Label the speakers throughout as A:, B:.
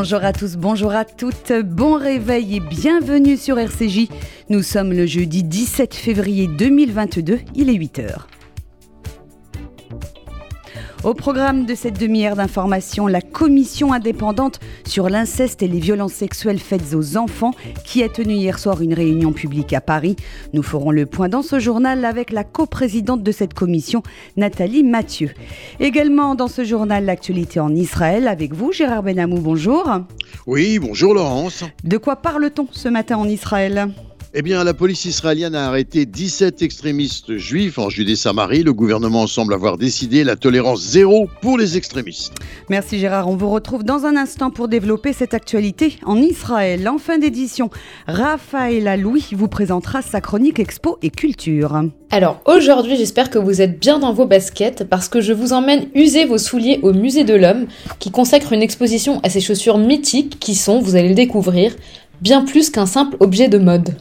A: Bonjour à tous, bonjour à toutes, bon réveil et bienvenue sur RCJ. Nous sommes le jeudi 17 février 2022, il est 8h. Au programme de cette demi-heure d'information, la commission indépendante sur l'inceste et les violences sexuelles faites aux enfants qui a tenu hier soir une réunion publique à Paris. Nous ferons le point dans ce journal avec la coprésidente de cette commission, Nathalie Mathieu. Également dans ce journal, l'actualité en Israël avec vous, Gérard Benamou, bonjour.
B: Oui, bonjour Laurence.
A: De quoi parle-t-on ce matin en Israël?
B: Eh bien, la police israélienne a arrêté 17 extrémistes juifs en Judée-Samarie. Le gouvernement semble avoir décidé la tolérance zéro pour les extrémistes.
A: Merci Gérard. On vous retrouve dans un instant pour développer cette actualité en Israël. En fin d'édition, Raphaël Louis vous présentera sa chronique Expo et Culture.
C: Alors aujourd'hui, j'espère que vous êtes bien dans vos baskets parce que je vous emmène user vos souliers au Musée de l'Homme qui consacre une exposition à ces chaussures mythiques qui sont, vous allez le découvrir, bien plus qu'un simple objet de mode.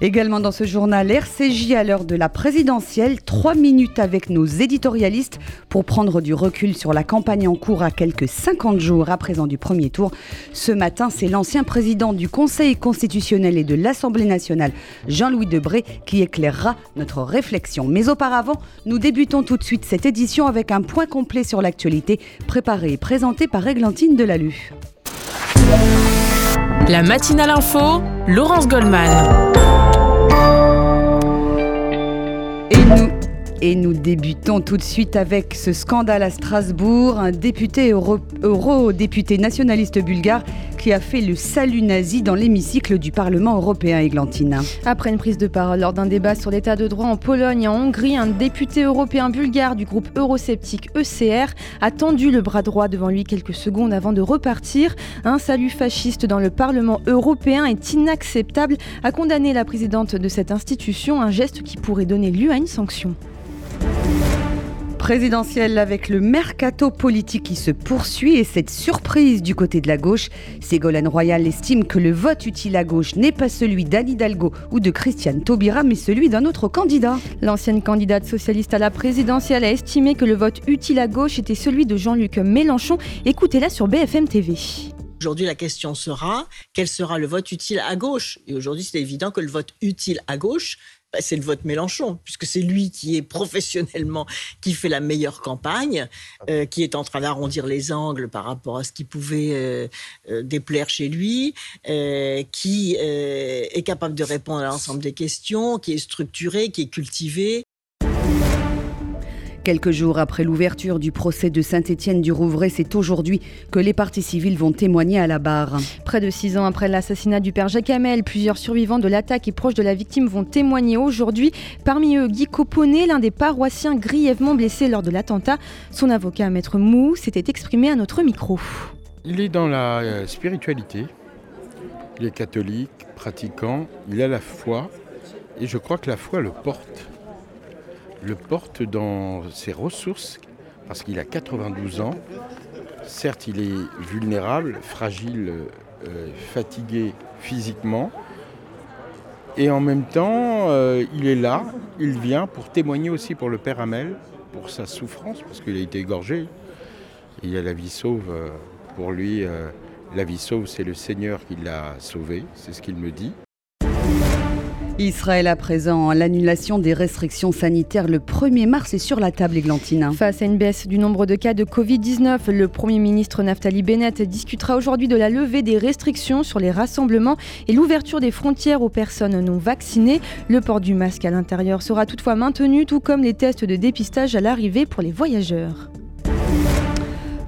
A: Également dans ce journal RCJ à l'heure de la présidentielle, trois minutes avec nos éditorialistes pour prendre du recul sur la campagne en cours à quelques 50 jours à présent du premier tour. Ce matin, c'est l'ancien président du Conseil constitutionnel et de l'Assemblée nationale, Jean-Louis Debré, qui éclairera notre réflexion. Mais auparavant, nous débutons tout de suite cette édition avec un point complet sur l'actualité préparé et présenté par Églantine Delalu.
D: La matinale info, Laurence Goldman.
A: Et nous, et nous débutons tout de suite avec ce scandale à Strasbourg. Un député eurodéputé nationaliste bulgare qui a fait le salut nazi dans l'hémicycle du Parlement européen, Églantine.
E: Après une prise de parole lors d'un débat sur l'état de droit en Pologne et en Hongrie, un député européen bulgare du groupe eurosceptique ECR a tendu le bras droit devant lui quelques secondes avant de repartir. Un salut fasciste dans le Parlement européen est inacceptable, a condamné la présidente de cette institution, un geste qui pourrait donner lieu à une sanction
A: présidentielle avec le mercato politique qui se poursuit et cette surprise du côté de la gauche. Ségolène Royal estime que le vote utile à gauche n'est pas celui d'Anne Hidalgo ou de Christiane Taubira, mais celui d'un autre candidat.
E: L'ancienne candidate socialiste à la présidentielle a estimé que le vote utile à gauche était celui de Jean-Luc Mélenchon. Écoutez-la sur BFM TV.
F: Aujourd'hui, la question sera quel sera le vote utile à gauche? Et aujourd'hui, c'est évident que le vote utile à gauche, bah, c'est le vote Mélenchon, puisque c'est lui qui est professionnellement, qui fait la meilleure campagne, euh, qui est en train d'arrondir les angles par rapport à ce qui pouvait euh, euh, déplaire chez lui, qui est capable de répondre à l'ensemble des questions, qui est structuré, qui est cultivé.
A: Quelques jours après l'ouverture du procès de Saint-Étienne du Rouvray, c'est aujourd'hui que les parties civiles vont témoigner à la barre.
E: Près de six ans après l'assassinat du père Jacques Hamel, plusieurs survivants de l'attaque et proches de la victime vont témoigner aujourd'hui. Parmi eux, Guy Coponnet, l'un des paroissiens grièvement blessés lors de l'attentat. Son avocat, Maître Mou, s'était exprimé à notre micro.
G: Il est dans la euh, spiritualité. Il est catholique, pratiquant, il a la foi. Et je crois que la foi le porte le porte dans ses ressources parce qu'il a 92 ans. Certes, il est vulnérable, fragile, euh, fatigué physiquement. Et en même temps, euh, il est là, il vient pour témoigner aussi pour le Père Hamel, pour sa souffrance, parce qu'il a été égorgé. il y a la vie sauve euh, pour lui. la vie sauve, c'est le Seigneur qui l'a sauvé, c'est ce qu'il me dit.
A: Israël à présent, l'annulation des restrictions sanitaires le 1er mars est sur la table, Églantine.
E: Face à une baisse du nombre de cas de Covid-19, le Premier ministre Naftali Bennett discutera aujourd'hui de la levée des restrictions sur les rassemblements et l'ouverture des frontières aux personnes non vaccinées. Le port du masque à l'intérieur sera toutefois maintenu, tout comme les tests de dépistage à l'arrivée pour les voyageurs.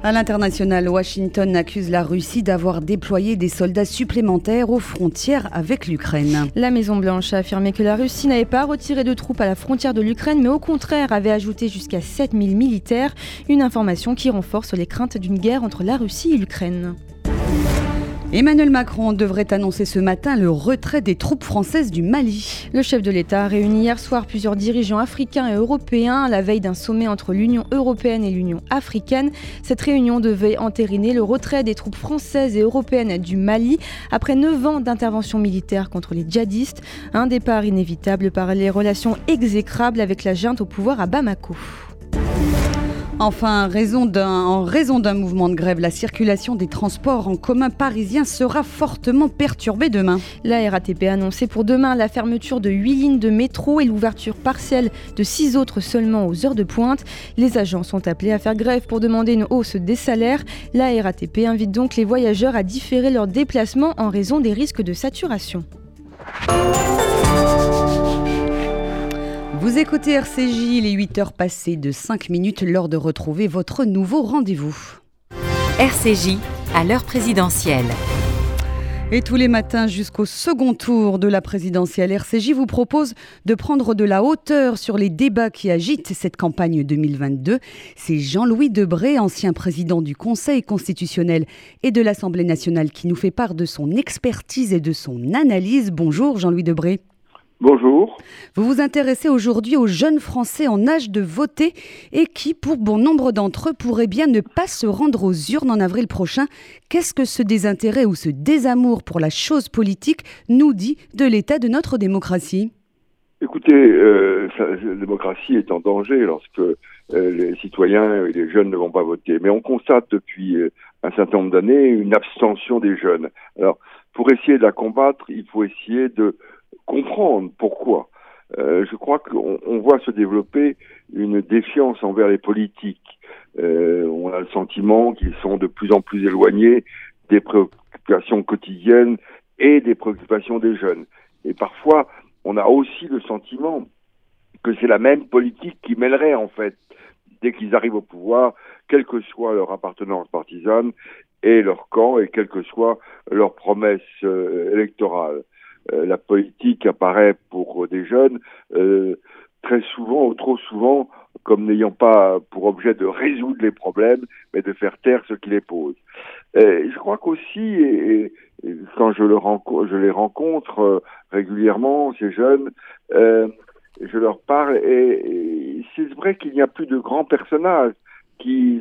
A: À l'international, Washington accuse la Russie d'avoir déployé des soldats supplémentaires aux frontières avec l'Ukraine.
E: La Maison-Blanche a affirmé que la Russie n'avait pas retiré de troupes à la frontière de l'Ukraine, mais au contraire avait ajouté jusqu'à 7000 militaires, une information qui renforce les craintes d'une guerre entre la Russie et l'Ukraine.
A: Emmanuel Macron devrait annoncer ce matin le retrait des troupes françaises du Mali.
E: Le chef de l'État a réuni hier soir plusieurs dirigeants africains et européens à la veille d'un sommet entre l'Union européenne et l'Union africaine. Cette réunion devait entériner le retrait des troupes françaises et européennes du Mali après neuf ans d'intervention militaire contre les djihadistes. Un départ inévitable par les relations exécrables avec la junte au pouvoir à Bamako.
A: Enfin, en raison d'un mouvement de grève, la circulation des transports en commun parisiens sera fortement perturbée demain.
E: La RATP a annoncé pour demain la fermeture de 8 lignes de métro et l'ouverture partielle de 6 autres seulement aux heures de pointe. Les agents sont appelés à faire grève pour demander une hausse des salaires. La RATP invite donc les voyageurs à différer leurs déplacements en raison des risques de saturation.
A: Vous écoutez RCJ, les 8 heures passées de 5 minutes, l'heure de retrouver votre nouveau rendez-vous.
H: RCJ, à l'heure présidentielle.
A: Et tous les matins jusqu'au second tour de la présidentielle, RCJ vous propose de prendre de la hauteur sur les débats qui agitent cette campagne 2022. C'est Jean-Louis Debré, ancien président du Conseil constitutionnel et de l'Assemblée nationale, qui nous fait part de son expertise et de son analyse. Bonjour Jean-Louis Debré.
I: Bonjour.
A: Vous vous intéressez aujourd'hui aux jeunes Français en âge de voter et qui, pour bon nombre d'entre eux, pourraient bien ne pas se rendre aux urnes en avril prochain. Qu'est-ce que ce désintérêt ou ce désamour pour la chose politique nous dit de l'état de notre démocratie?
I: Écoutez, euh, la démocratie est en danger lorsque euh, les citoyens et les jeunes ne vont pas voter. Mais on constate depuis euh, un certain nombre d'années une abstention des jeunes. Alors, pour essayer de la combattre, il faut essayer de comprendre pourquoi. Euh, je crois qu'on on voit se développer une défiance envers les politiques. Euh, on a le sentiment qu'ils sont de plus en plus éloignés des préoccupations quotidiennes et des préoccupations des jeunes. Et parfois, on a aussi le sentiment que c'est la même politique qui mêlerait en fait, dès qu'ils arrivent au pouvoir, quelle que soit leur appartenance partisane et leur camp et quelle que soit leur promesse euh, électorale. Euh, la politique apparaît pour des jeunes euh, très souvent ou trop souvent comme n'ayant pas pour objet de résoudre les problèmes, mais de faire taire ce qui les pose. Et je crois qu'aussi, et, quand je, le je les rencontre euh, régulièrement, ces jeunes, euh, je leur parle, et, c'est vrai qu'il n'y a plus de grands personnages qui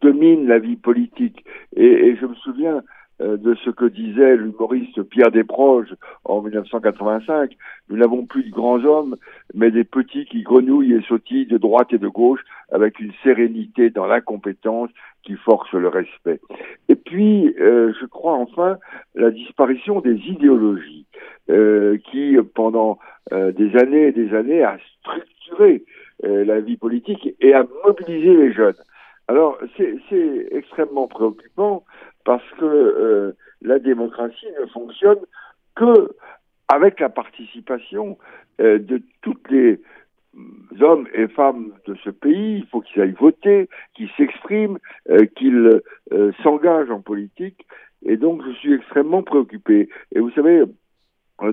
I: dominent la vie politique. Et, et je me souviens euh, de ce que disait l'humoriste Pierre Desproges en 1985. Nous n'avons plus de grands hommes, mais des petits qui grenouillent et sautillent de droite et de gauche avec une sérénité dans l'incompétence qui force le respect. Et puis, euh, je crois enfin la disparition des idéologies euh, qui, pendant des années et des années, a structuré la vie politique et a mobilisé les jeunes. Alors, c'est extrêmement préoccupant parce que euh, la démocratie ne fonctionne que avec la participation euh, de toutes les hommes et femmes de ce pays. Il faut qu'ils aillent voter, qu'ils s'expriment, euh, qu'ils s'engagent en politique. Et donc, je suis extrêmement préoccupé. Et vous savez,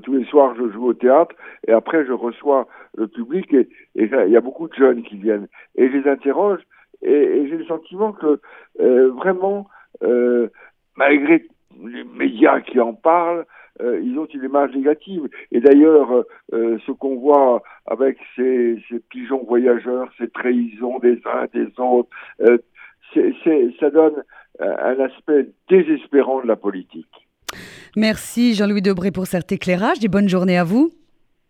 I: tous les soirs, je joue au théâtre et après, je reçois le public et, il y a beaucoup de jeunes qui viennent. Et je les interroge et j'ai le sentiment que vraiment euh, malgré les médias qui en parlent, euh, ils ont une image négative. Et d'ailleurs, euh, ce qu'on voit avec ces, pigeons voyageurs, ces trahisons des uns des autres, ça donne un aspect désespérant de la politique.
A: Merci Jean-Louis Debré pour cet éclairage et bonne journée à vous.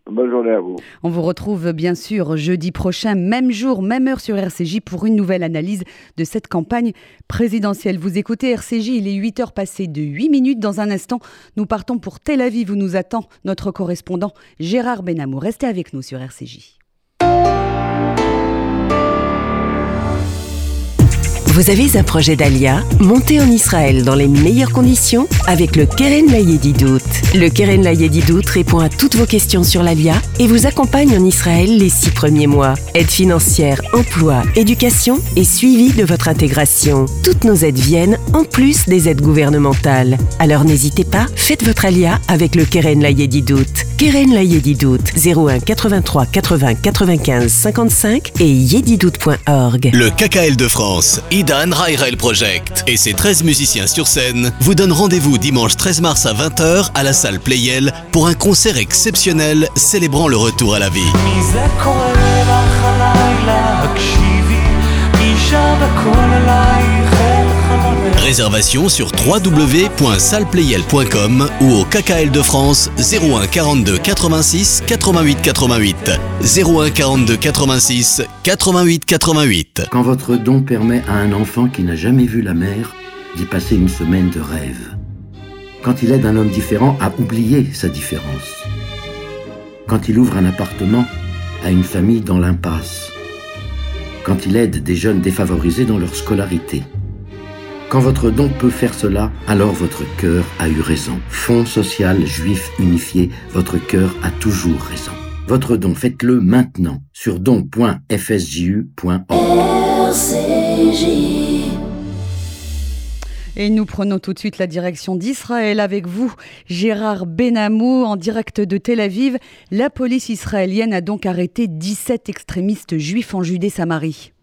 I: Bonne journée à vous.
A: On vous retrouve bien sûr jeudi prochain, même jour, même heure sur RCJ pour une nouvelle analyse de cette campagne présidentielle. Vous écoutez RCJ, il est 8 heures passées de 8 minutes. Dans un instant, nous partons pour Tel Aviv où nous attend notre correspondant Gérard Benamou. Restez avec nous sur RCJ.
H: Vous avez un projet d'Alia Montez en Israël dans les meilleures conditions avec le Keren Layedidout. Le Keren Layedidout répond à toutes vos questions sur l'Alia et vous accompagne en Israël les six premiers mois. Aide financière, emploi, éducation et suivi de votre intégration. Toutes nos aides viennent en plus des aides gouvernementales. Alors n'hésitez pas, faites votre Alia avec le Keren Layedidout. Keren Layedidout 01 83 80 95 55 et yedidout.org.
J: Le KKL de France. Dan Rairel Project et ses 13 musiciens sur scène vous donnent rendez-vous dimanche 13 mars à 20h à la salle Playel pour un concert exceptionnel célébrant le retour à la vie. Réservation sur www.salplayel.com ou au KKL de France 01 42 86 88 88. 01 42 86 88 88.
K: Quand votre don permet à un enfant qui n'a jamais vu la mer d'y passer une semaine de rêve. Quand il aide un homme différent à oublier sa différence. Quand il ouvre un appartement à une famille dans l'impasse. Quand il aide des jeunes défavorisés dans leur scolarité. Quand votre don peut faire cela, alors votre cœur a eu raison. Fonds social juif unifié, votre cœur a toujours raison. Votre don, faites-le maintenant sur don.fsju.org.
A: Et nous prenons tout de suite la direction d'Israël avec vous, Gérard Benamou, en direct de Tel Aviv. La police israélienne a donc arrêté 17 extrémistes juifs en Judée-Samarie.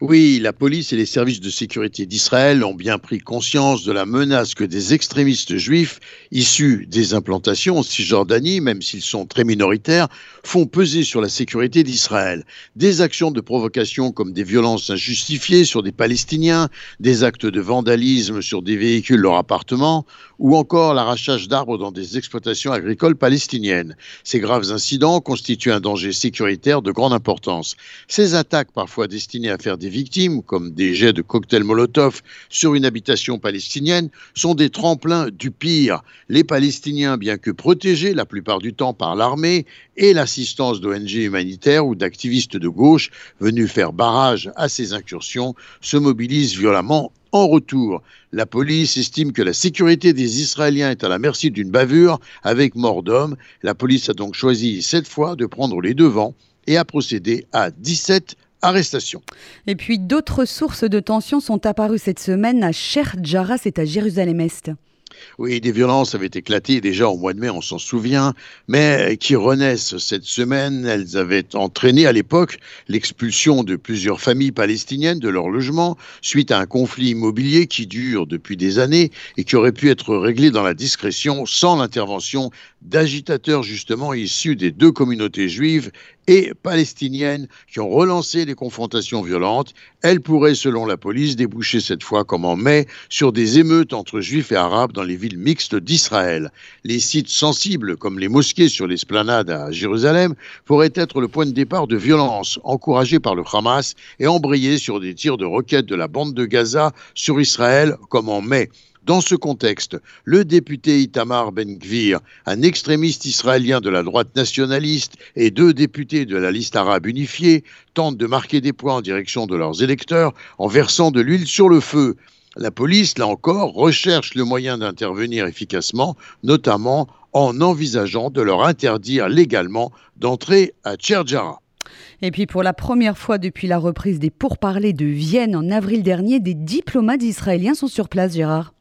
B: Oui, la police et les services de sécurité d'Israël ont bien pris conscience de la menace que des extrémistes juifs issus des implantations en Cisjordanie, même s'ils sont très minoritaires, font peser sur la sécurité d'Israël. Des actions de provocation comme des violences injustifiées sur des Palestiniens, des actes de vandalisme sur des véhicules, leur appartement, ou encore l'arrachage d'arbres dans des exploitations agricoles palestiniennes. Ces graves incidents constituent un danger sécuritaire de grande importance. Ces attaques, parfois destinées à faire des victimes, comme des jets de cocktails Molotov sur une habitation palestinienne, sont des tremplins du pire. Les Palestiniens, bien que protégés la plupart du temps par l'armée et l'assistance d'ONG humanitaires ou d'activistes de gauche venus faire barrage à ces incursions, se mobilisent violemment en retour, la police estime que la sécurité des Israéliens est à la merci d'une bavure avec mort d'homme. La police a donc choisi cette fois de prendre les devants et a procédé à 17 arrestations.
A: Et puis d'autres sources de tension sont apparues cette semaine à Cher Jarrah, c'est à Jérusalem-Est.
B: Oui, des violences avaient éclaté déjà au mois de mai, on s'en souvient, mais qui renaissent cette semaine. Elles avaient entraîné à l'époque l'expulsion de plusieurs familles palestiniennes de leur logement suite à un conflit immobilier qui dure depuis des années et qui aurait pu être réglé dans la discrétion sans l'intervention d'agitateurs justement issus des deux communautés juives et palestiniennes qui ont relancé les confrontations violentes. Elles pourraient, selon la police, déboucher cette fois, comme en mai, sur des émeutes entre juifs et arabes dans les villes mixtes d'Israël. Les sites sensibles, comme les mosquées sur l'esplanade à Jérusalem, pourraient être le point de départ de violences encouragées par le Hamas et embrayer sur des tirs de roquettes de la bande de Gaza sur Israël, comme en mai. Dans ce contexte, le député Itamar Ben-Gvir, un extrémiste israélien de la droite nationaliste, et deux députés de la liste arabe unifiée tentent de marquer des points en direction de leurs électeurs en versant de l'huile sur le feu. La police, là encore, recherche le moyen d'intervenir efficacement, notamment en envisageant de leur interdire légalement d'entrer à Tcherjara.
A: Et puis pour la première fois depuis la reprise des pourparlers de Vienne en avril dernier, des diplomates israéliens sont sur place, Gérard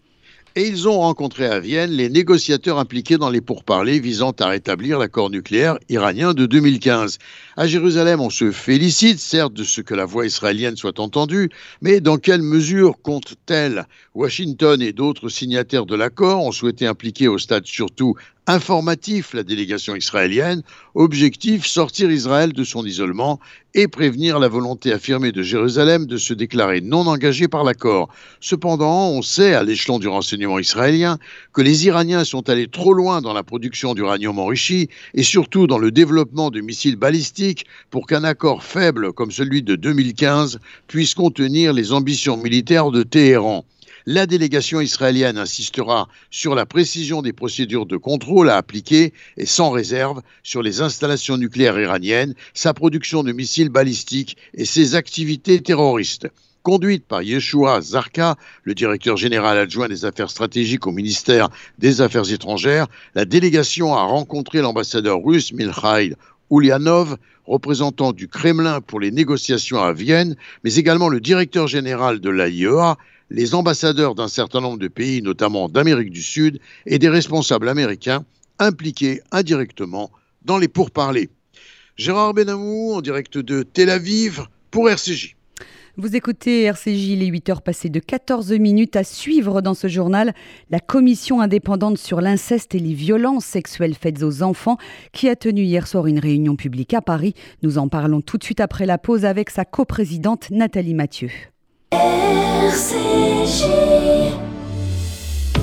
B: et ils ont rencontré à Vienne les négociateurs impliqués dans les pourparlers visant à rétablir l'accord nucléaire iranien de 2015. À Jérusalem, on se félicite certes de ce que la voix israélienne soit entendue, mais dans quelle mesure compte-t-elle? Washington et d'autres signataires de l'accord ont souhaité impliquer au stade surtout informatif la délégation israélienne, objectif sortir Israël de son isolement et prévenir la volonté affirmée de Jérusalem de se déclarer non engagée par l'accord. Cependant, on sait à l'échelon du renseignement israélien que les Iraniens sont allés trop loin dans la production d'uranium enrichi et surtout dans le développement de missiles balistiques pour qu'un accord faible comme celui de 2015 puisse contenir les ambitions militaires de Téhéran. La délégation israélienne insistera sur la précision des procédures de contrôle à appliquer et sans réserve sur les installations nucléaires iraniennes, sa production de missiles balistiques et ses activités terroristes. Conduite par Yeshua Zarka, le directeur général adjoint des affaires stratégiques au ministère des Affaires étrangères, la délégation a rencontré l'ambassadeur russe Milkhail Ulyanov, représentant du Kremlin pour les négociations à Vienne, mais également le directeur général de l'AIEA, les ambassadeurs d'un certain nombre de pays, notamment d'Amérique du Sud, et des responsables américains impliqués indirectement dans les pourparlers. Gérard Benamou, en direct de Tel Aviv, pour RCJ.
A: Vous écoutez RCJ, les 8 heures passées de 14 minutes à suivre dans ce journal la commission indépendante sur l'inceste et les violences sexuelles faites aux enfants qui a tenu hier soir une réunion publique à Paris. Nous en parlons tout de suite après la pause avec sa coprésidente Nathalie Mathieu. RCJ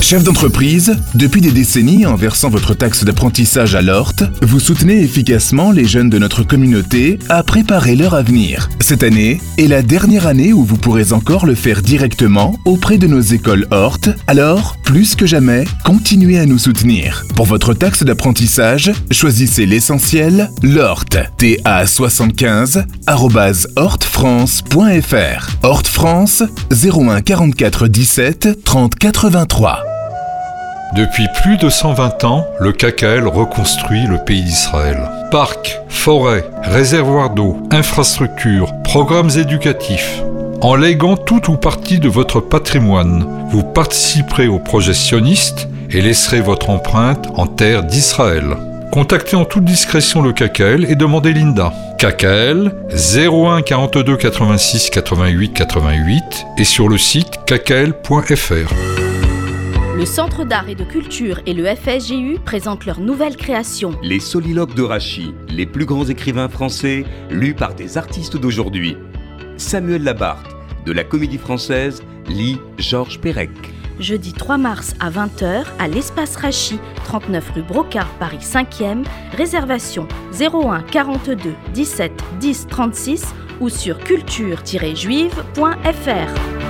L: Chef d'entreprise, depuis des décennies, en versant votre taxe d'apprentissage à l'ORT, vous soutenez efficacement les jeunes de notre communauté à préparer leur avenir. Cette année est la dernière année où vous pourrez encore le faire directement auprès de nos écoles HORT, alors, plus que jamais, continuez à nous soutenir. Pour votre taxe d'apprentissage, choisissez l'essentiel, l'ORT, TA75, hortfrance.fr. HORT France, 01 44 17 34
M: depuis plus de 120 ans, le KKL reconstruit le pays d'Israël. Parcs, forêts, réservoirs d'eau, infrastructures, programmes éducatifs. En léguant tout ou partie de votre patrimoine, vous participerez au projet sioniste et laisserez votre empreinte en terre d'Israël. Contactez en toute discrétion le KKL et demandez Linda. KKL 01 42 86 88 88 et sur le site kkl.fr.
N: Le Centre d'art et de culture et le FSGU présentent leur nouvelle création.
O: Les soliloques de Rachi, les plus grands écrivains français, lus par des artistes d'aujourd'hui. Samuel Labarthe, de la Comédie Française, lit Georges Perec.
N: Jeudi 3 mars à 20h à l'espace Rachi, 39 rue Brocard, Paris 5e. Réservation 01 42 17 10 36 ou sur culture-juive.fr.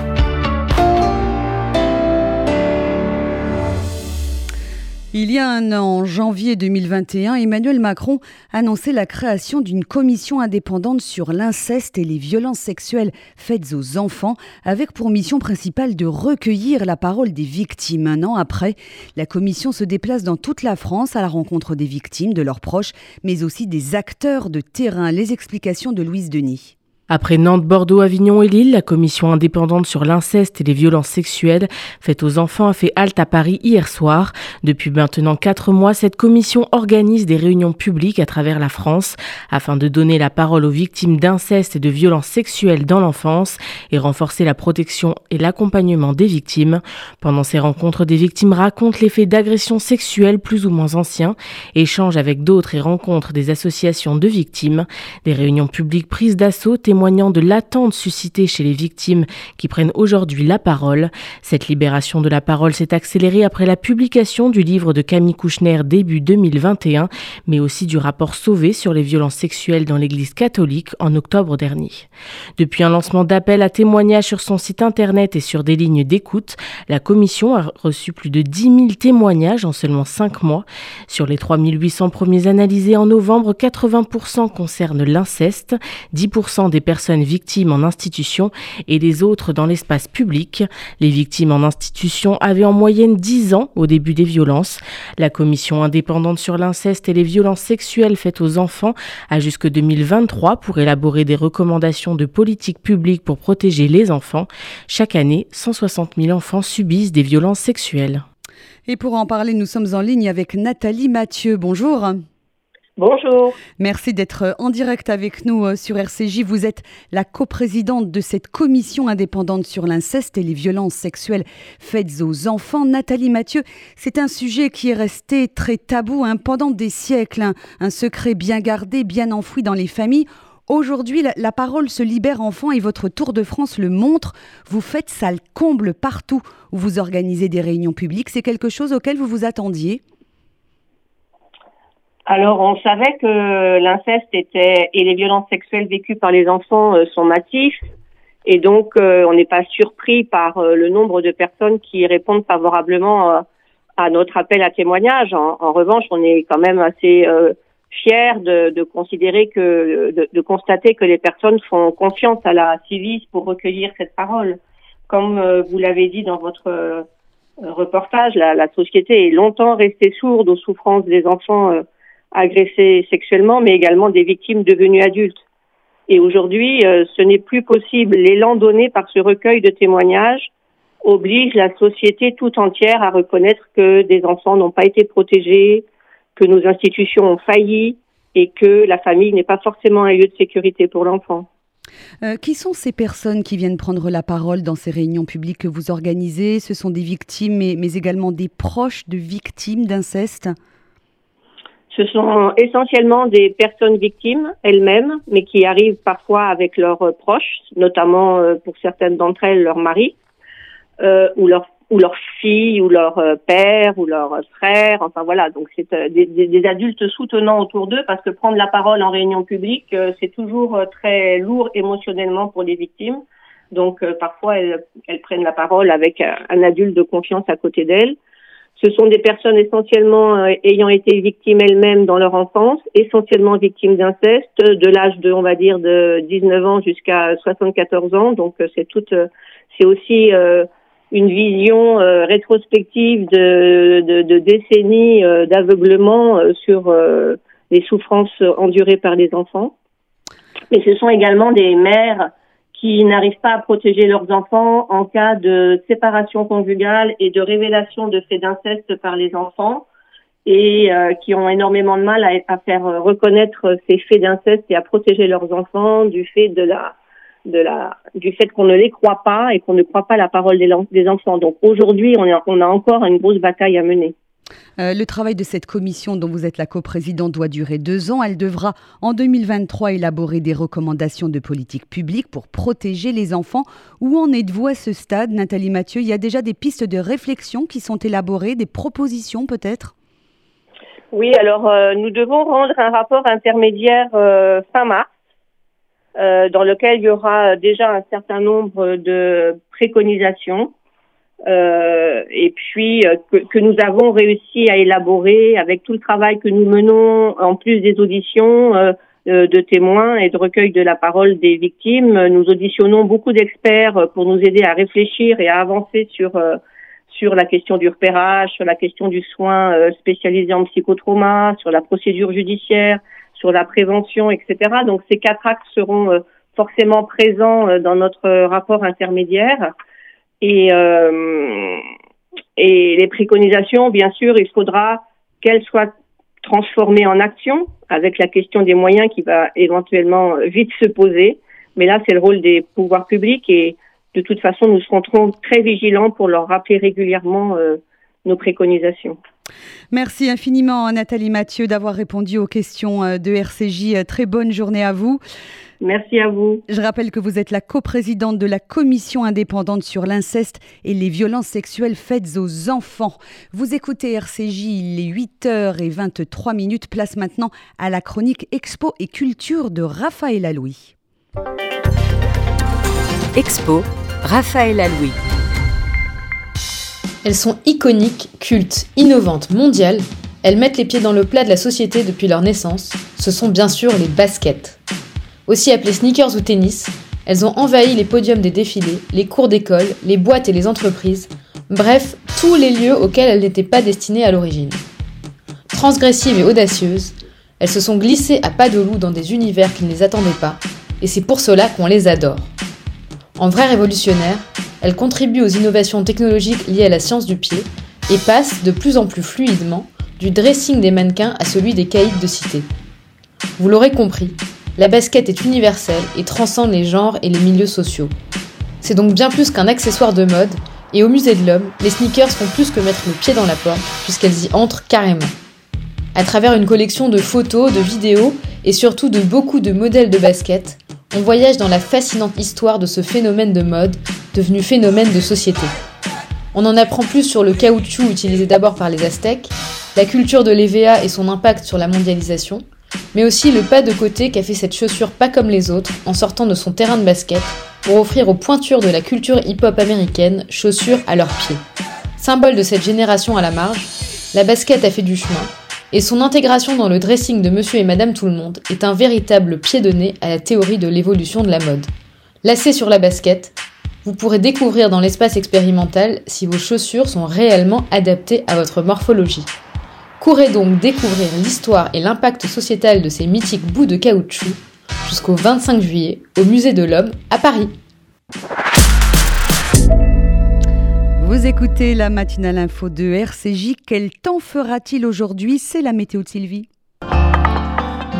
A: Il y a un an, en janvier 2021, Emmanuel Macron annonçait la création d'une commission indépendante sur l'inceste et les violences sexuelles faites aux enfants, avec pour mission principale de recueillir la parole des victimes. Un an après, la commission se déplace dans toute la France à la rencontre des victimes, de leurs proches, mais aussi des acteurs de terrain. Les explications de Louise Denis.
P: Après Nantes, Bordeaux, Avignon et Lille, la commission indépendante sur l'inceste et les violences sexuelles faites aux enfants a fait halte à Paris hier soir. Depuis maintenant quatre mois, cette commission organise des réunions publiques à travers la France afin de donner la parole aux victimes d'inceste et de violences sexuelles dans l'enfance et renforcer la protection et l'accompagnement des victimes. Pendant ces rencontres, des victimes racontent les faits d'agressions sexuelles plus ou moins anciens, échangent avec d'autres et rencontrent des associations de victimes. Des réunions publiques prises d'assaut témoignant de l'attente suscitée chez les victimes qui prennent aujourd'hui la parole. Cette libération de la parole s'est accélérée après la publication du livre de Camille Kouchner début 2021, mais aussi du rapport Sauvé sur les violences sexuelles dans l'Église catholique en octobre dernier. Depuis un lancement d'appel à témoignages sur son site internet et sur des lignes d'écoute, la commission a reçu plus de 10 000 témoignages en seulement 5 mois. Sur les 3800 premiers analysés en novembre, 80% concernent l'inceste, 10% des personnes victimes en institution et les autres dans l'espace public. Les victimes en institution avaient en moyenne 10 ans au début des violences. La commission indépendante sur l'inceste et les violences sexuelles faites aux enfants a jusque 2023 pour élaborer des recommandations de politique publique pour protéger les enfants. Chaque année, 160 000 enfants subissent des violences sexuelles.
A: Et pour en parler, nous sommes en ligne avec Nathalie Mathieu. Bonjour.
Q: Bonjour.
A: Merci d'être en direct avec nous euh, sur RCJ. Vous êtes la coprésidente de cette commission indépendante sur l'inceste et les violences sexuelles faites aux enfants. Nathalie Mathieu, c'est un sujet qui est resté très tabou hein, pendant des siècles, hein. un secret bien gardé, bien enfoui dans les familles. Aujourd'hui, la, la, parole se libère enfant et votre Tour de France le montre. Vous faites salle comble partout où vous organisez des réunions publiques. C'est quelque chose auquel vous vous attendiez?
Q: Alors, on savait que l'inceste était et les violences sexuelles vécues par les enfants euh, sont massifs, et donc euh, on n'est pas surpris par euh, le nombre de personnes qui répondent favorablement à notre appel à témoignage. En, en, revanche, on est quand même assez fiers de, de, considérer que, de, de, constater que les personnes font confiance à la Civis pour recueillir cette parole. Comme vous l'avez dit dans votre reportage, la, la, société est longtemps restée sourde aux souffrances des enfants agressés sexuellement, mais également des victimes devenues adultes. Et aujourd'hui, euh, ce n'est plus possible. L'élan donné par ce recueil de témoignages oblige la société tout entière à reconnaître que des enfants n'ont pas été protégés, que nos institutions ont failli et que la famille n'est pas forcément un lieu de sécurité pour l'enfant.
A: Euh, qui sont ces personnes qui viennent prendre la parole dans ces réunions publiques que vous organisez? Ce sont des victimes, mais également des proches de victimes d'inceste?
Q: Ce sont essentiellement des personnes victimes elles-mêmes, mais qui arrivent parfois avec leurs proches, notamment euh, pour certaines d'entre elles, leur mari euh, ou leur ou leur fille ou leur euh, père ou leur frère enfin voilà. Donc c'est euh, des, des, adultes soutenants autour d'eux parce que prendre la parole en réunion publique c'est toujours très lourd émotionnellement pour les victimes. Donc parfois elles, elles, prennent la parole avec un, adulte de confiance à côté d'elles ce sont des personnes essentiellement ayant été victimes elles-mêmes dans leur enfance, essentiellement victimes d'inceste, de l'âge de, on va dire, de 19 ans jusqu'à 74 ans. Donc c'est toute, c'est aussi euh, une vision euh, rétrospective de, de, de décennies euh, d'aveuglement euh, sur les souffrances endurées par les enfants. Et ce sont également des mères qui n'arrivent pas à protéger leurs enfants en cas de séparation conjugale et de révélation de faits d'inceste par les enfants et qui ont énormément de mal à, faire reconnaître ces faits d'inceste et à protéger leurs enfants du fait de la de la, du fait qu'on ne les croit pas et qu'on ne croit pas la parole des, enfants. Donc aujourd'hui, on, a encore une grosse bataille à mener.
A: Euh, le travail de cette commission dont vous êtes la coprésidente doit durer deux ans. Elle devra en 2023 élaborer des recommandations de politique publique pour protéger les enfants. Où en êtes-vous à ce stade, Nathalie Mathieu? Il y a déjà des pistes de réflexion qui sont élaborées, des propositions peut-être?
Q: Oui, alors euh, nous devons rendre un rapport intermédiaire euh, fin mars dans lequel il y aura déjà un certain nombre de préconisations et puis euh, que, nous avons réussi à élaborer avec tout le travail que nous menons en plus des auditions euh, de témoins et de recueil de la parole des victimes. Nous auditionnons beaucoup d'experts pour nous aider à réfléchir et à avancer sur sur la question du repérage, sur la question du soin spécialisé en psychotrauma, sur la procédure judiciaire, sur la prévention, etc. Donc ces quatre axes seront euh, forcément présents euh, dans notre rapport intermédiaire. Et, euh, et les préconisations, bien sûr, il faudra qu'elles soient transformées en action avec la question des moyens qui va éventuellement vite se poser. Mais là, c'est le rôle des pouvoirs publics et de toute façon, nous serons très vigilants pour leur rappeler régulièrement nos préconisations.
A: Merci infiniment Nathalie Mathieu d'avoir répondu aux questions euh, de RCJ. Euh, très bonne journée à vous.
Q: Merci à vous.
A: Je rappelle que vous êtes la coprésidente de la commission indépendante sur l'inceste et les violences sexuelles faites aux enfants. Vous écoutez RCJ, les 8h23 minutes. Place maintenant à la chronique Expo et culture de Raphaël Alouis.
R: Expo, Raphaël Alouis.
C: Elles sont iconiques, cultes, innovantes, mondiales. Elles mettent les pieds dans le plat de la société depuis leur naissance. Ce sont bien sûr les baskets. Aussi appelées sneakers ou tennis, elles ont envahi les podiums des défilés, les cours d'école, les boîtes et les entreprises, bref, tous les lieux auxquels elles n'étaient pas destinées à l'origine. Transgressives et audacieuses, elles se sont glissées à pas de loup dans des univers qui ne les attendaient pas, et c'est pour cela qu'on les adore. En vrai révolutionnaire, elle contribue aux innovations technologiques liées à la science du pied et passe de plus en plus fluidement du dressing des mannequins à celui des caïds de cité. Vous l'aurez compris, la basket est universelle et transcende les genres et les milieux sociaux. C'est donc bien plus qu'un accessoire de mode, et au musée de l'homme, les sneakers font plus que mettre le pied dans la porte, puisqu'elles y entrent carrément. À travers une collection de photos, de vidéos et surtout de beaucoup de modèles de basket, on voyage dans la fascinante histoire de ce phénomène de mode, devenu phénomène de société. On en apprend plus sur le caoutchouc utilisé d'abord par les Aztèques, la culture de l'EVA et son impact sur la mondialisation, mais aussi le pas de côté qu'a fait cette chaussure pas comme les autres en sortant de son terrain de basket pour offrir aux pointures de la culture hip-hop américaine chaussures à leurs pieds. Symbole de cette génération à la marge, la basket a fait du chemin et son intégration dans le dressing de monsieur et madame tout le monde est un véritable pied de nez à la théorie de l'évolution de la mode. Lacé sur la basket, vous pourrez découvrir dans l'espace expérimental si vos chaussures sont réellement adaptées à votre morphologie. Courez donc découvrir l'histoire et l'impact sociétal de ces mythiques bouts de caoutchouc jusqu'au 25 juillet au Musée de l'Homme à Paris.
A: Vous écoutez la matinale info de RCJ. Quel temps fera-t-il aujourd'hui? C'est la météo de Sylvie.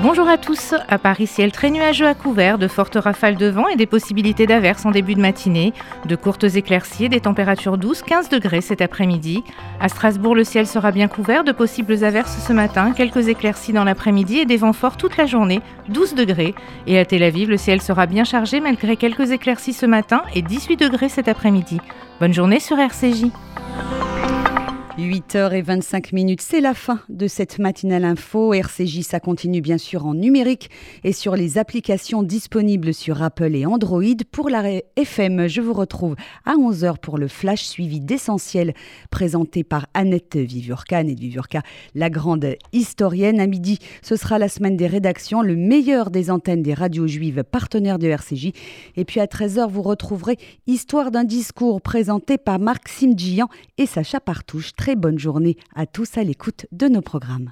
S: Bonjour à tous. À Paris, ciel très nuageux à couvert, de fortes rafales de vent et des possibilités d'averses en début de matinée. De courtes éclaircies des températures douces, 15 degrés cet après-midi. À Strasbourg, le ciel sera bien couvert, de possibles averses ce matin, quelques éclaircies dans l'après-midi et des vents forts toute la journée, 12 degrés. Et à Tel Aviv, le ciel sera bien chargé malgré quelques éclaircies ce matin et 18 degrés cet après-midi. Bonne journée sur RCJ.
A: 8h25 minutes, c'est la fin de cette matinale info. RCJ, ça continue bien sûr en numérique et sur les applications disponibles sur Apple et Android. Pour la FM, je vous retrouve à 11h pour le flash suivi d'essentiel présenté par Annette Vivurka. Annette Vivurka, la grande historienne. À midi, ce sera la semaine des rédactions, le meilleur des antennes des radios juives partenaires de RCJ. Et puis à 13h, vous retrouverez Histoire d'un discours présenté par Marc Simdjian et Sacha Partouche. Très bonne journée à tous à l'écoute de nos programmes.